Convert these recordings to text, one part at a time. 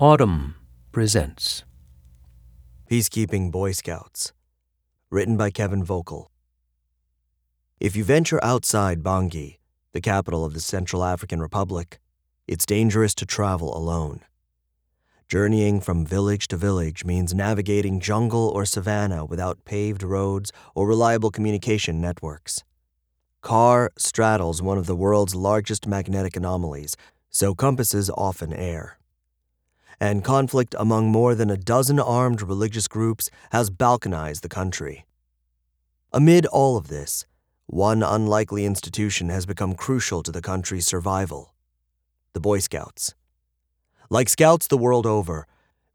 Audm presents Peacekeeping Boy Scouts. Written by Kevin Volkl. If you venture outside Bangui, the capital of the Central African Republic, it's dangerous to travel alone. Journeying from village to village means navigating jungle or savanna without paved roads or reliable communication networks. CAR straddles one of the world's largest magnetic anomalies, so compasses often err. And conflict among more than a dozen armed religious groups has balkanized the country. Amid all of this, one unlikely institution has become crucial to the country's survival the Boy Scouts. Like scouts the world over,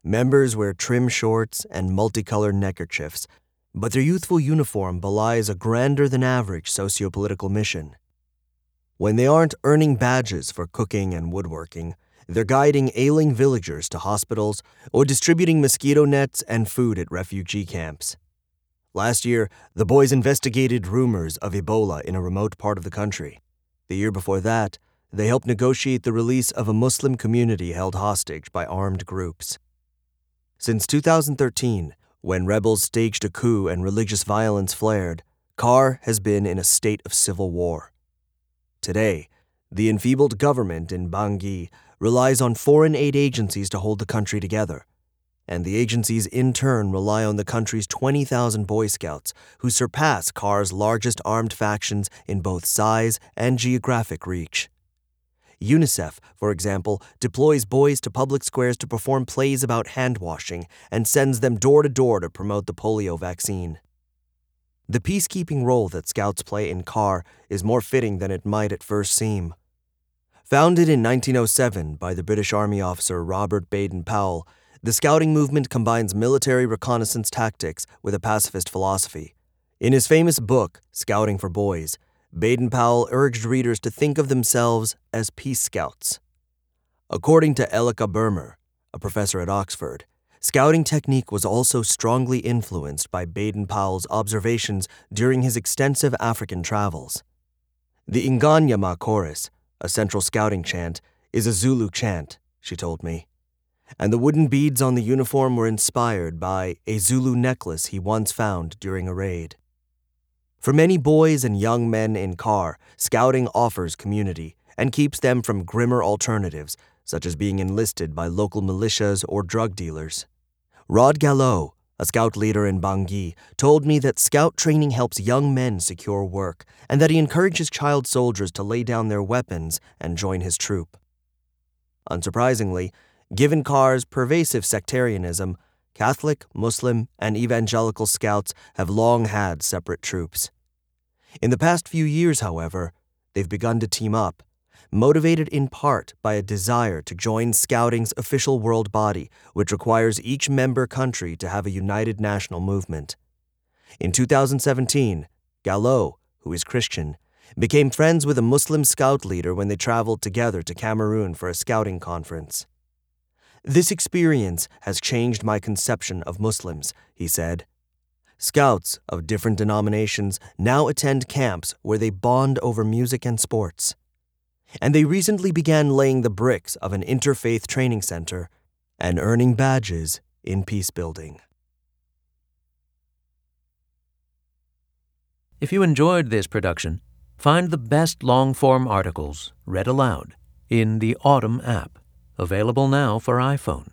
members wear trim shorts and multicolored neckerchiefs, but their youthful uniform belies a grander than average sociopolitical mission. When they aren't earning badges for cooking and woodworking, they're guiding ailing villagers to hospitals or distributing mosquito nets and food at refugee camps. Last year, the boys investigated rumors of Ebola in a remote part of the country. The year before that, they helped negotiate the release of a Muslim community held hostage by armed groups. Since 2013, when rebels staged a coup and religious violence flared, CAR has been in a state of civil war. Today, the enfeebled government in Bangui relies on foreign aid agencies to hold the country together, and the agencies in turn rely on the country's 20,000 Boy Scouts, who surpass CAR's largest armed factions in both size and geographic reach. UNICEF, for example, deploys boys to public squares to perform plays about hand washing and sends them door to door to promote the polio vaccine. The peacekeeping role that Scouts play in CAR is more fitting than it might at first seem. Founded in 1907 by the British Army officer Robert Baden Powell, the Scouting movement combines military reconnaissance tactics with a pacifist philosophy. In his famous book, Scouting for Boys, Baden Powell urged readers to think of themselves as peace scouts. According to Elleke Boehmer, a professor at Oxford, scouting technique was also strongly influenced by Baden Powell's observations during his extensive African travels. The Inganyama chorus, a central scouting chant, is a Zulu chant, she told me, and the wooden beads on the uniform were inspired by a Zulu necklace he once found during a raid. For many boys and young men in CAR, scouting offers community and keeps them from grimmer alternatives, such as being enlisted by local militias or drug dealers. Rod Gallo, a scout leader in Bangui, told me that scout training helps young men secure work and that he encourages child soldiers to lay down their weapons and join his troop. Unsurprisingly, given CAR's pervasive sectarianism, Catholic, Muslim, and evangelical scouts have long had separate troops. In the past few years, however, they've begun to team up, motivated in part by a desire to join Scouting's official world body, which requires each member country to have a united national movement. In 2017, Gallo, who is Christian, became friends with a Muslim scout leader when they traveled together to Cameroon for a scouting conference. This experience has changed my conception of Muslims, he said. Scouts of different denominations now attend camps where they bond over music and sports. And they recently began laying the bricks of an interfaith training center and earning badges in peace building. If you enjoyed this production, find the best long form articles read aloud in the Audm app, available now for iPhone.